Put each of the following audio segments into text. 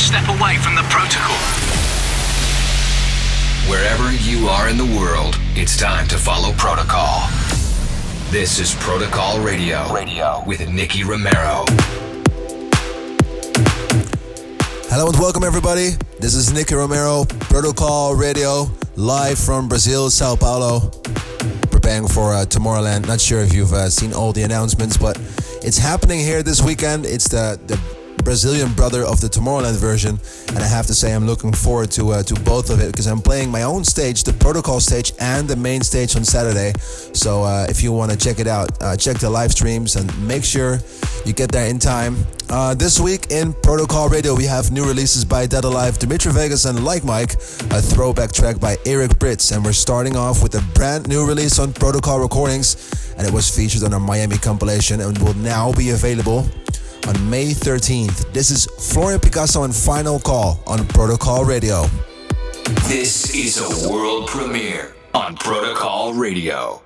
step away from the protocol. Wherever you are in the world, it's time to follow protocol. This is Protocol Radio. Radio with Nicky Romero. Hello and welcome everybody. This is Nicky Romero, Protocol Radio, live from Brazil, Sao Paulo. Preparing for uh, Tomorrowland. Not sure if you've uh, seen all the announcements, but it's happening here this weekend. It's the the Brazilian brother of the Tomorrowland version, and I have to say I'm looking forward to uh, to both of it because I'm playing my own stage, the Protocol stage, and the main stage on Saturday. So uh, if you want to check it out, uh, check the live streams and make sure you get there in time. Uh, this week in Protocol Radio, we have new releases by Dead Alive, Dimitri Vegas, and Like Mike, a throwback track by Eric Prydz, and we're starting off with a brand new release on Protocol Recordings, and it was featured on a Miami compilation and will now be available on May 13th. This is Florian Picasso and Final Call on Protocol Radio. This is a world premiere on Protocol Radio.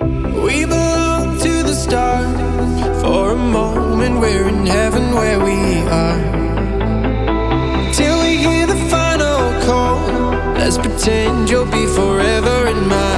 We belong to the stars. For a moment, we're in heaven where we are. Till we hear the final call. Let's pretend you'll be forever in my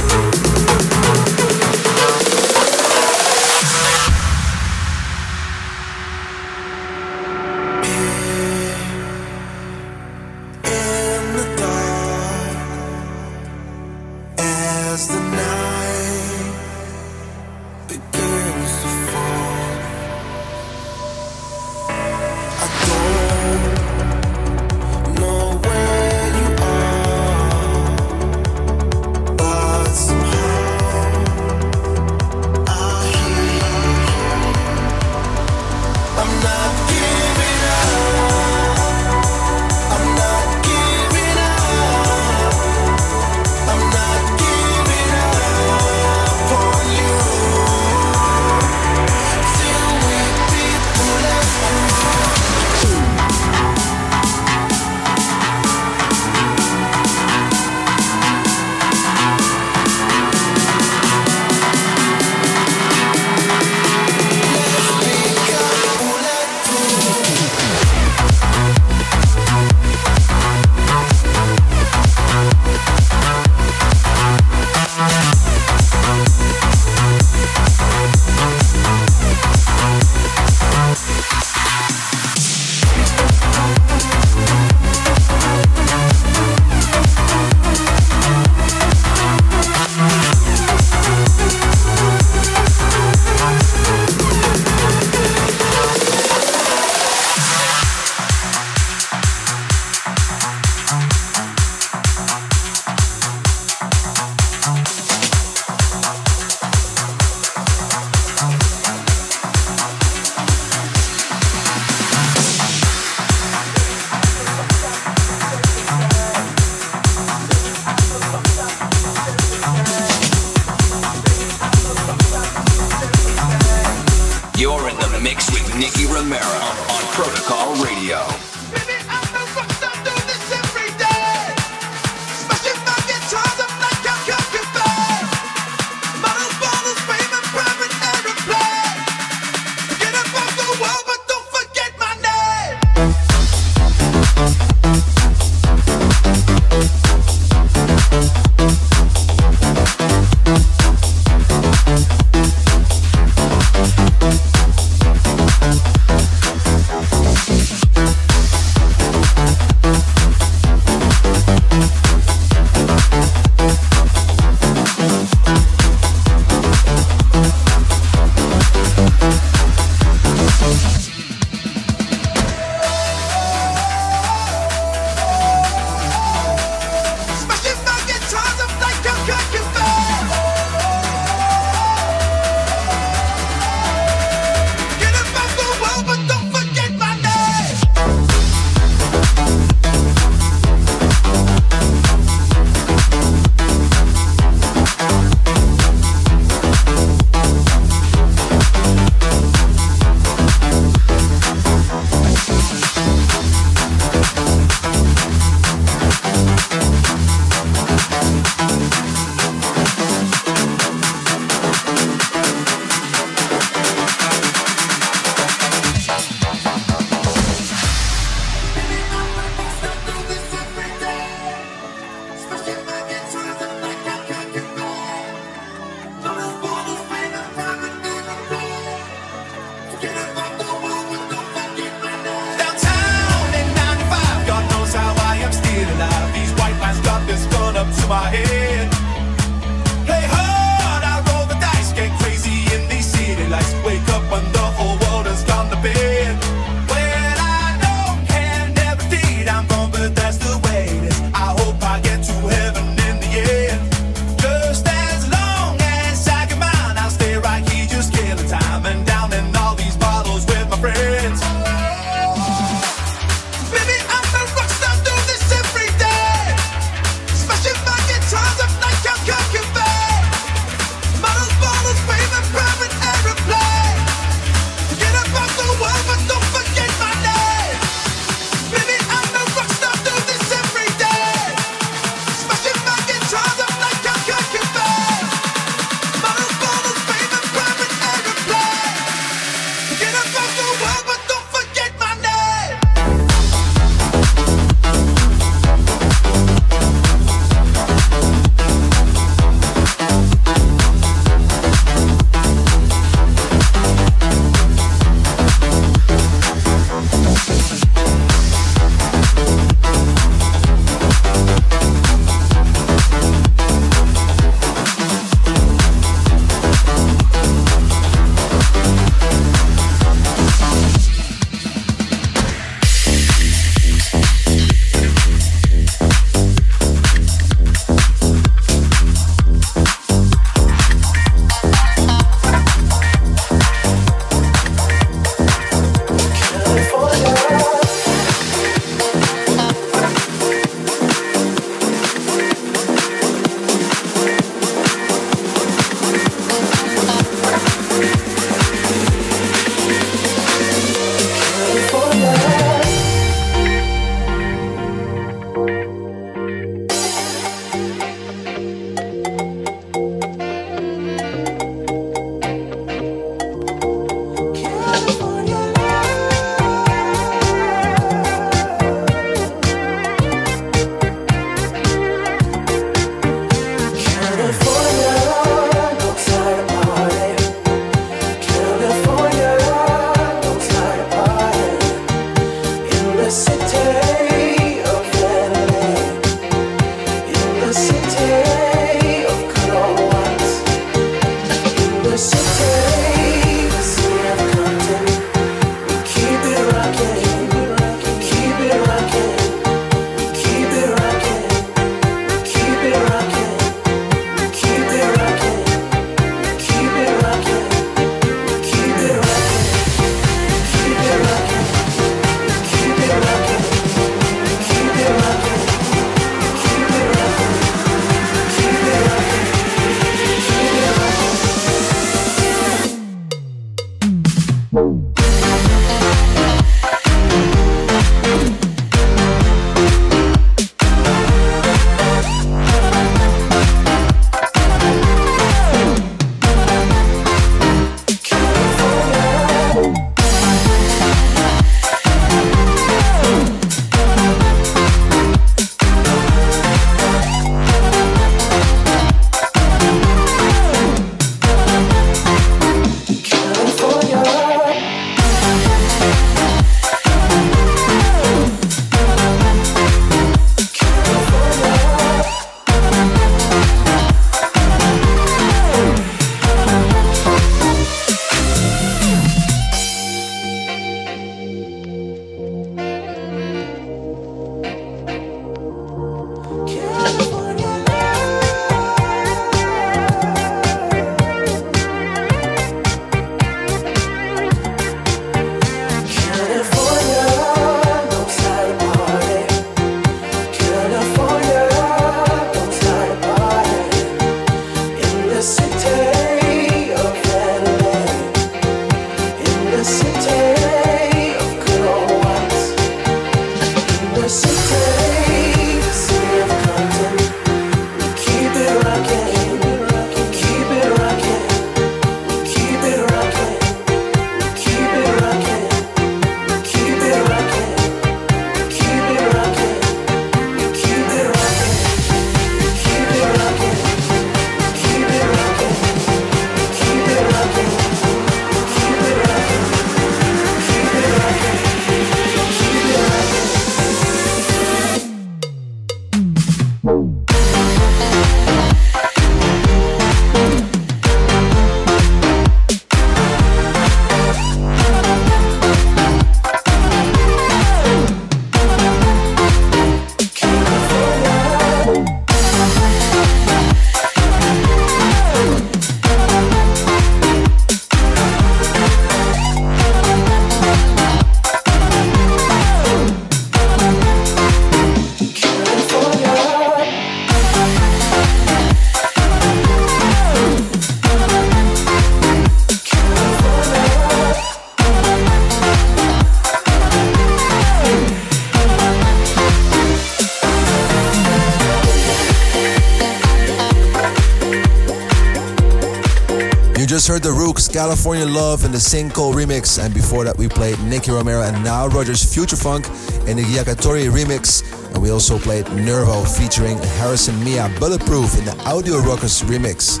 California Love in the Single remix, and before that we played Nicky Romero and Nile Rodgers Future Funk in the Yakatori remix, and we also played Nervo featuring Harrison Miya Bulletproof in the Audio Rockers remix.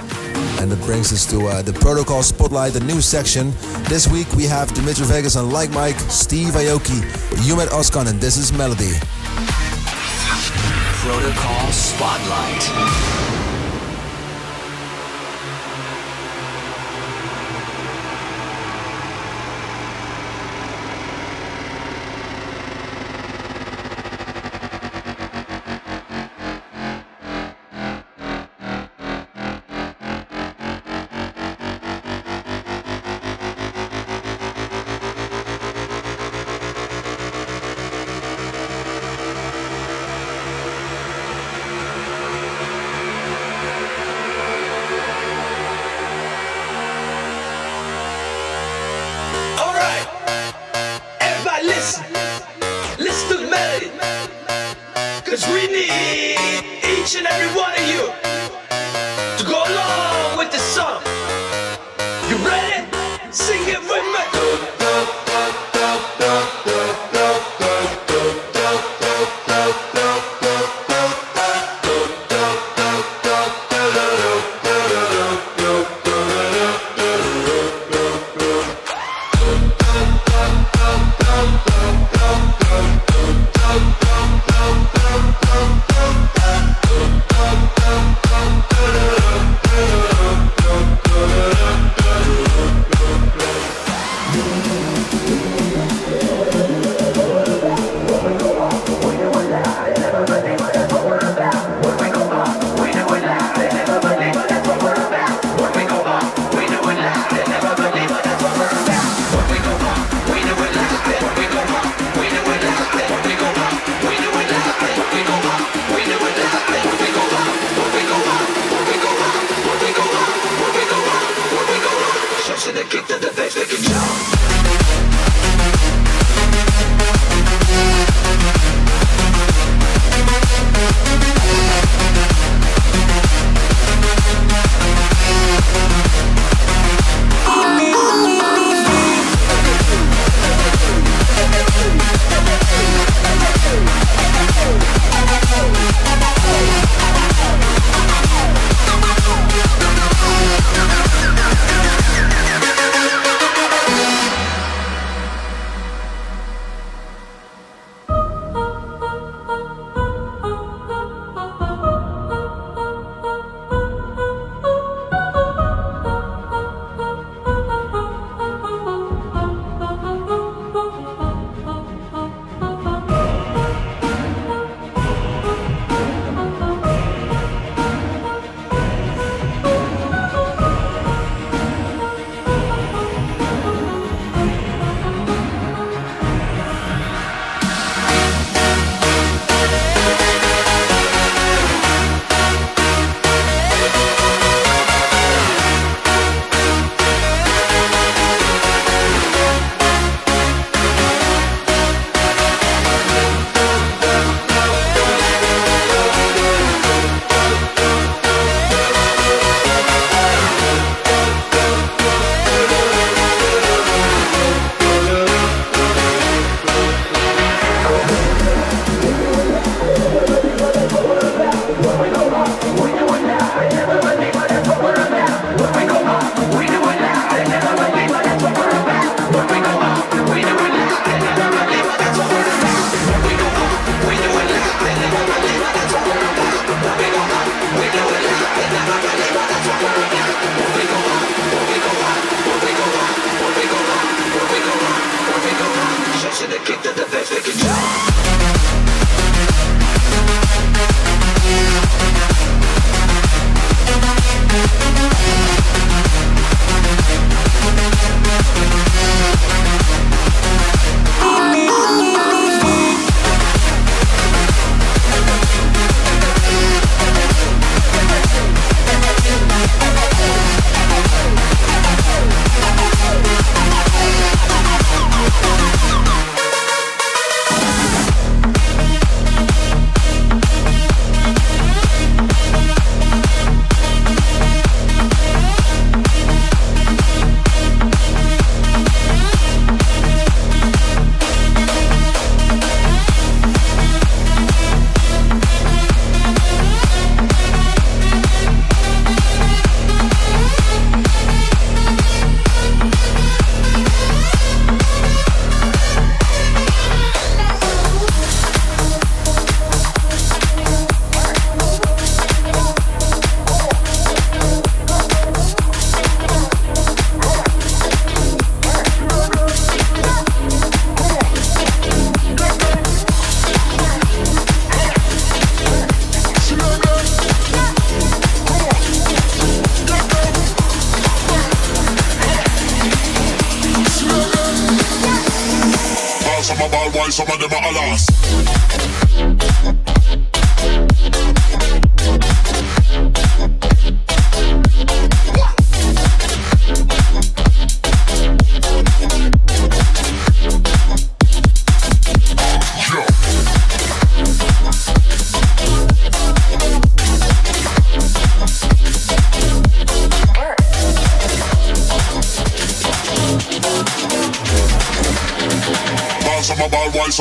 And that brings us to uh, the Protocol Spotlight, the new section. This week we have Dimitri Vegas and Like Mike, Steve Aoki, Ummet Ozcan, and this is Melody. Protocol Spotlight.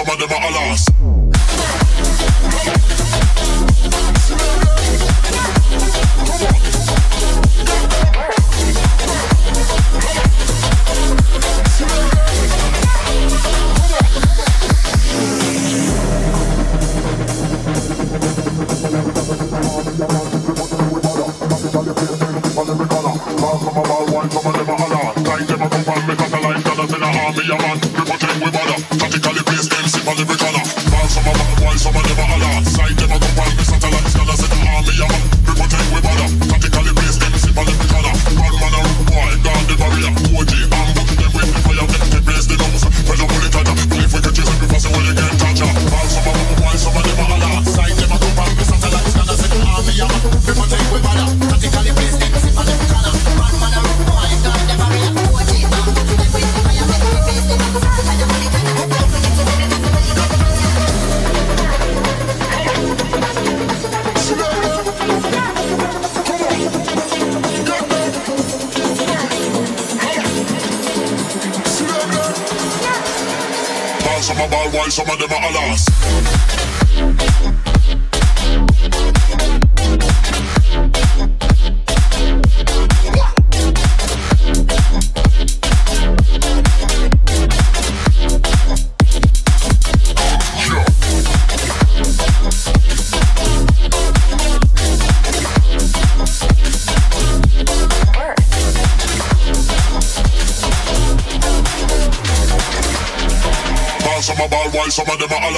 Some of them are lost. Some of our way, some of them are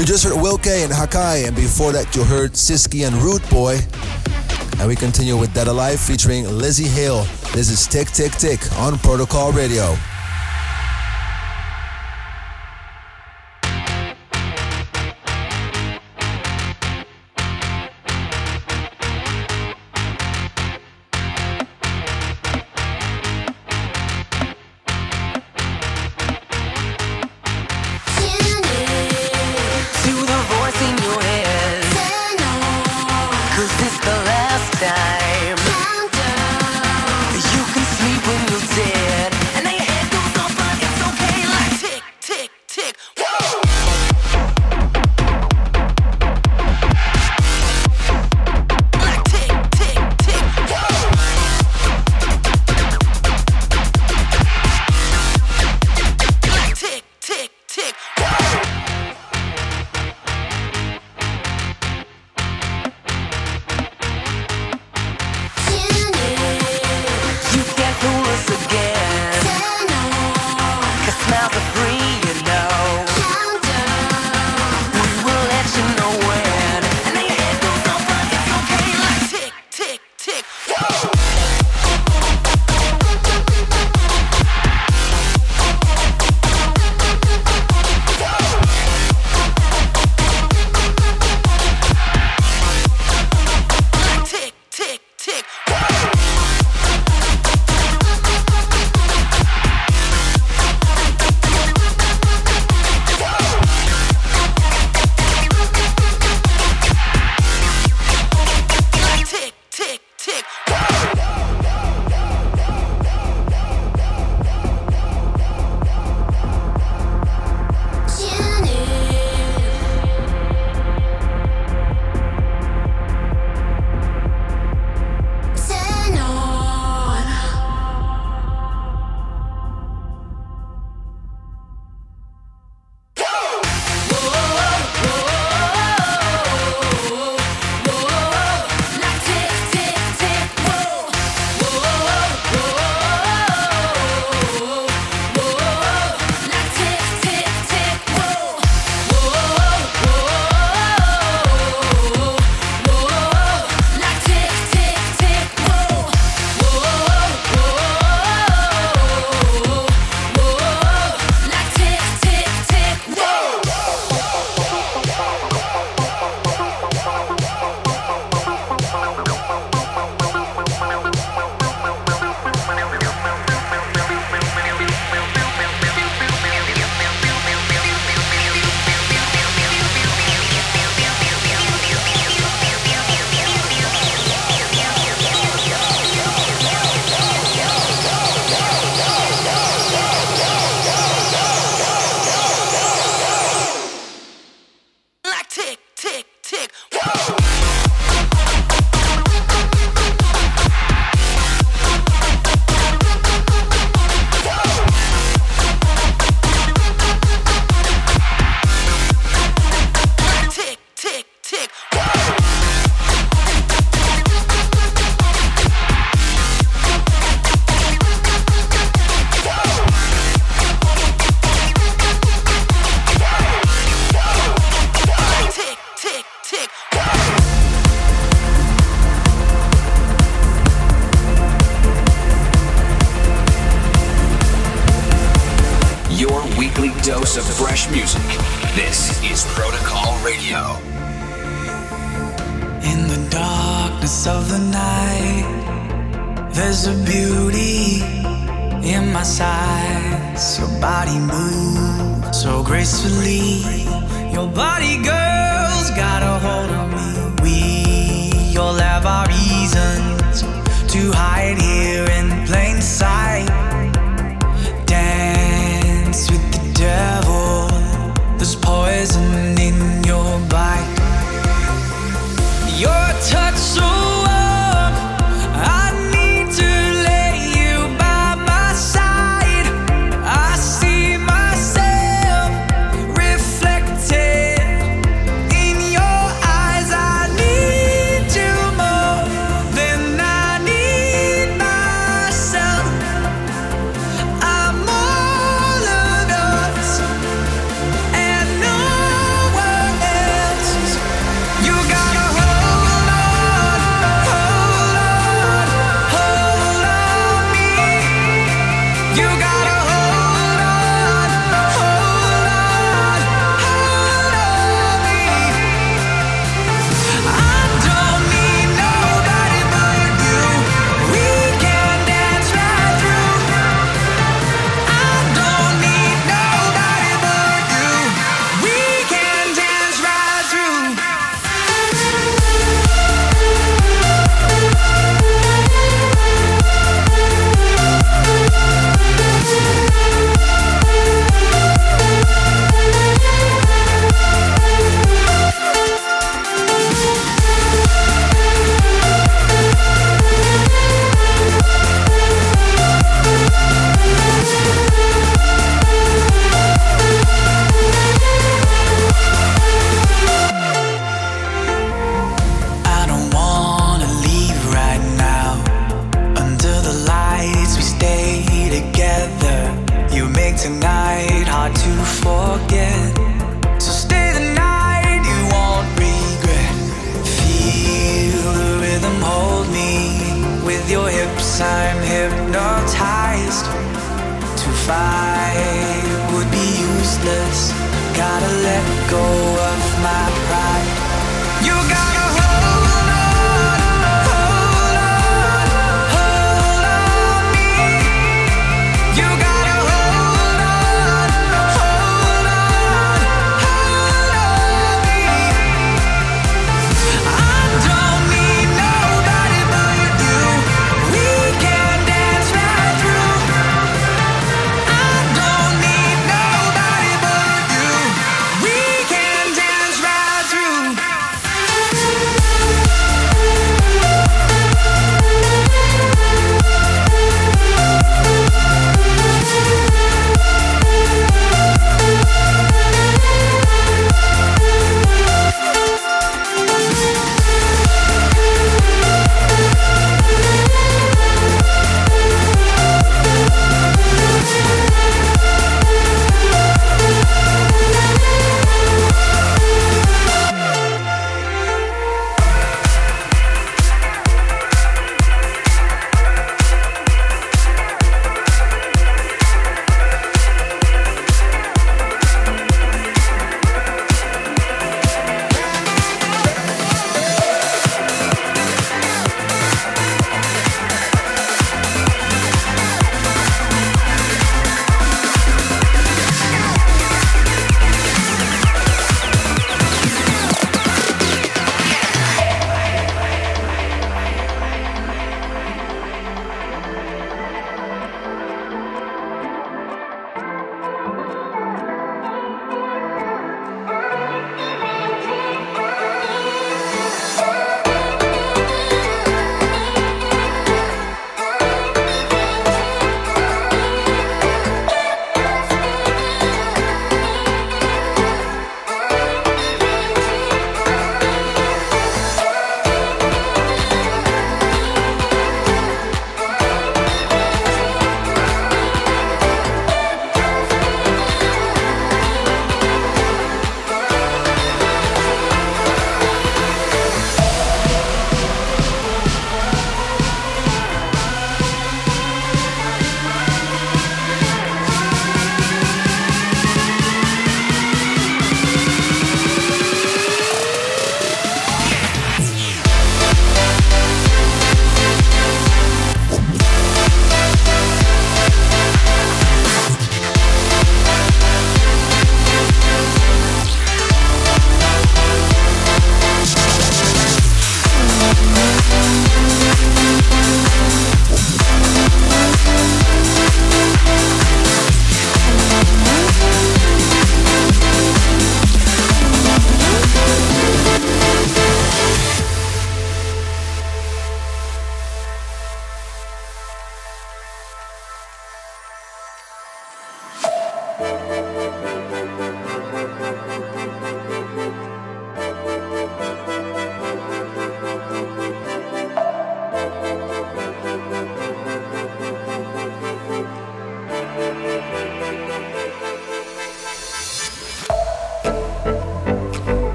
lost. just heard Wilke and Hakai, and before that you heard Siski and Root Boy. And we continue with Dead Alive featuring Lzzy Hale. This is Tick Tick Tick on Protocol Radio.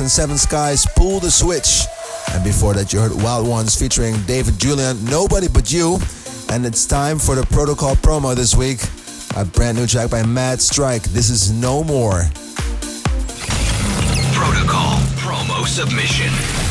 And Seven Skies, Pull the Switch. And before that, you heard Wild Ones featuring David Julian, Nobody But You. And it's time for the Protocol promo this week. A brand new track by Mad Strike. This is No More. Protocol promo submission.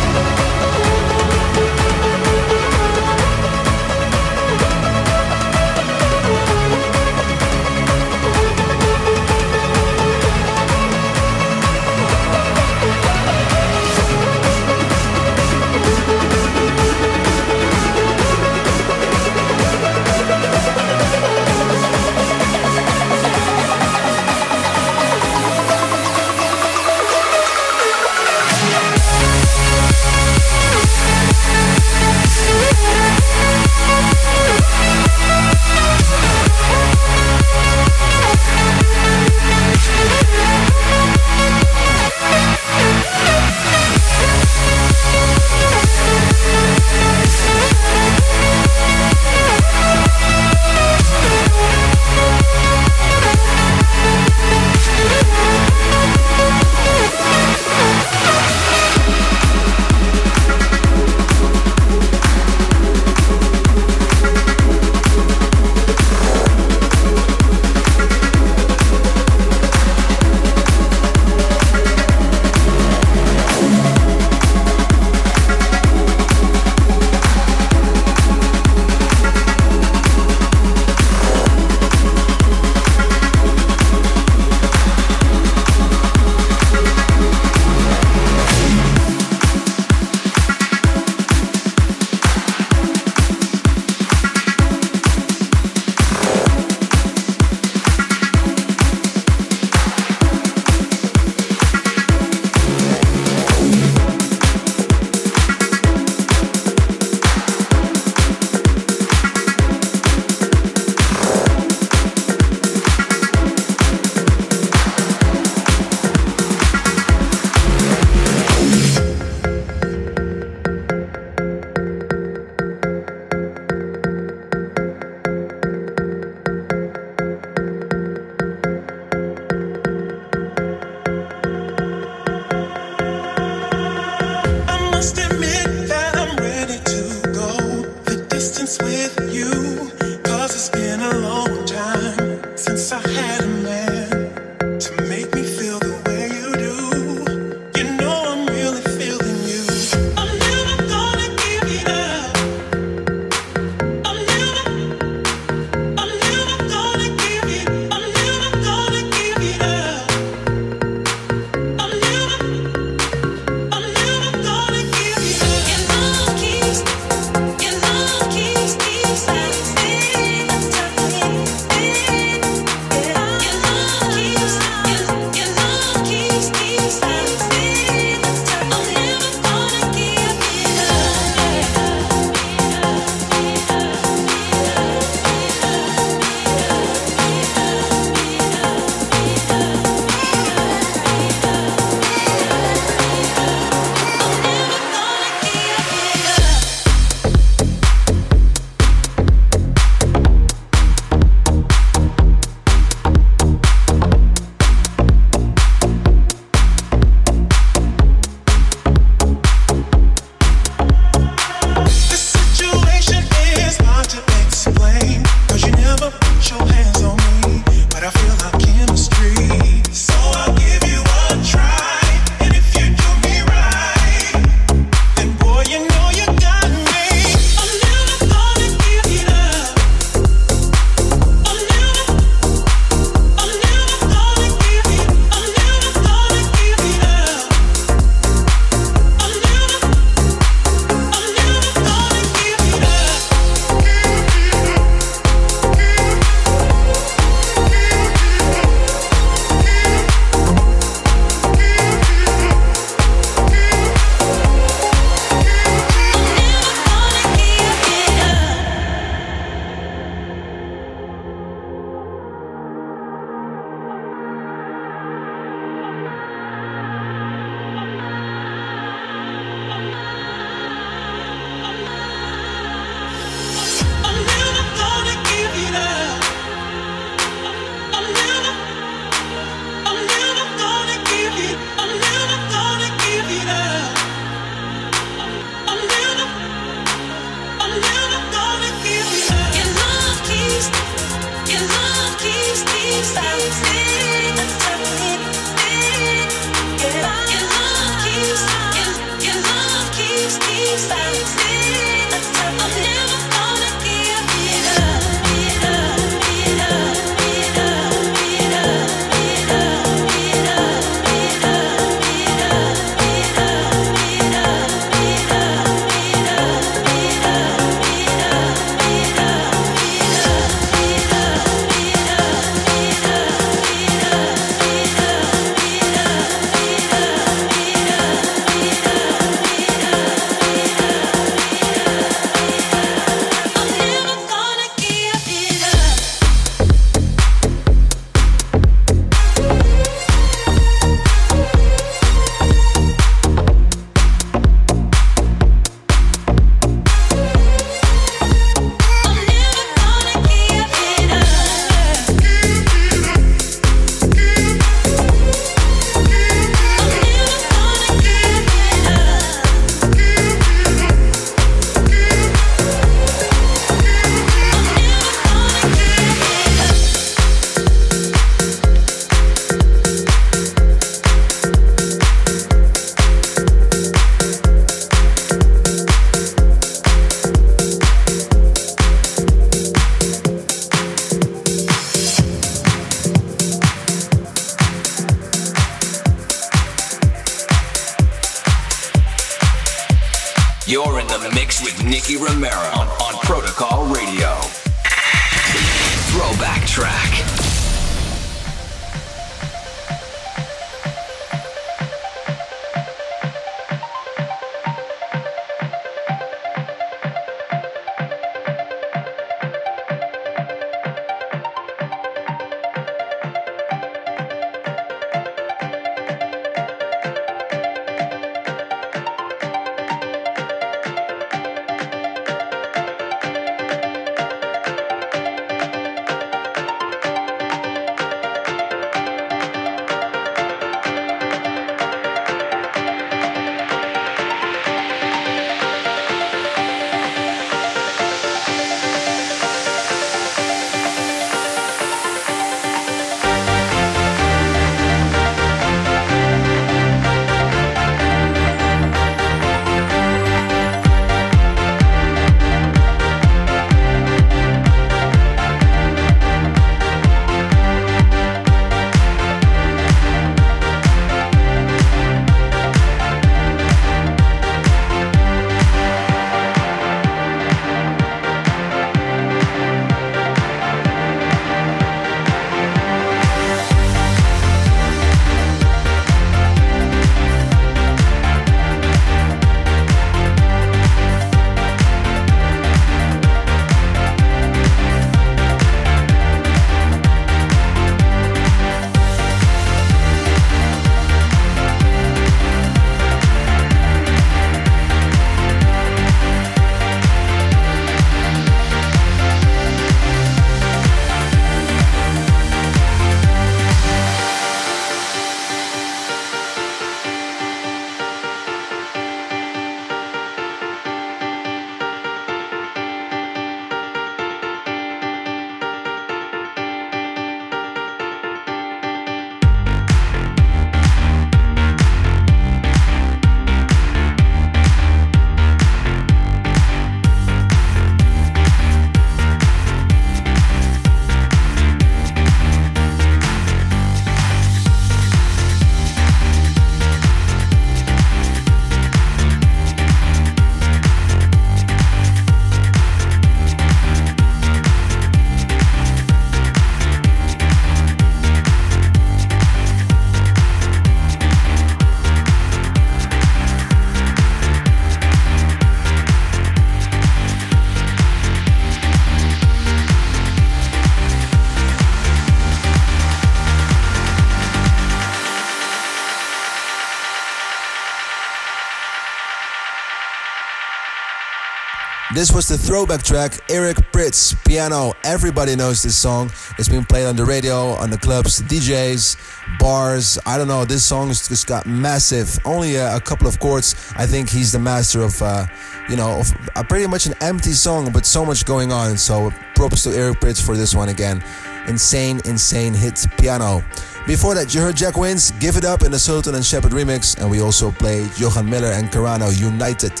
This was the throwback track, Eric Prydz, Pjanoo. Everybody knows this song. It's been played on the radio, on the clubs, DJs, bars. I don't know. This song has just got massive. Only a, a couple of chords. I think he's the master of, uh, you know, of uh, pretty much an empty song, but so much going on. So props to Eric Prydz for this one again. Insane, insane hit Pjanoo. Before that, you heard Jack Wins, Give It Up in the Sultan and Shepard remix, and we also played Johan Miller and Carano United.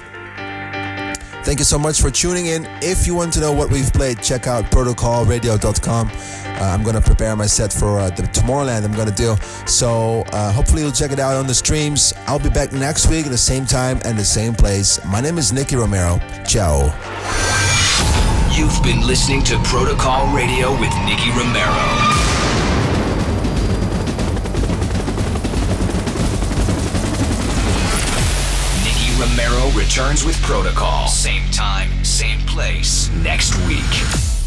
Thank you so much for tuning in. If you want to know what we've played, check out protocolradio.com. Uh, I'm going to prepare my set for uh, the Tomorrowland I'm going to do. So uh, hopefully you'll check it out on the streams. I'll be back next week at the same time and the same place. My name is Nicky Romero. Ciao. You've been listening to Protocol Radio with Nicky Romero. Romero returns with Protocol. Same time, same place, next week.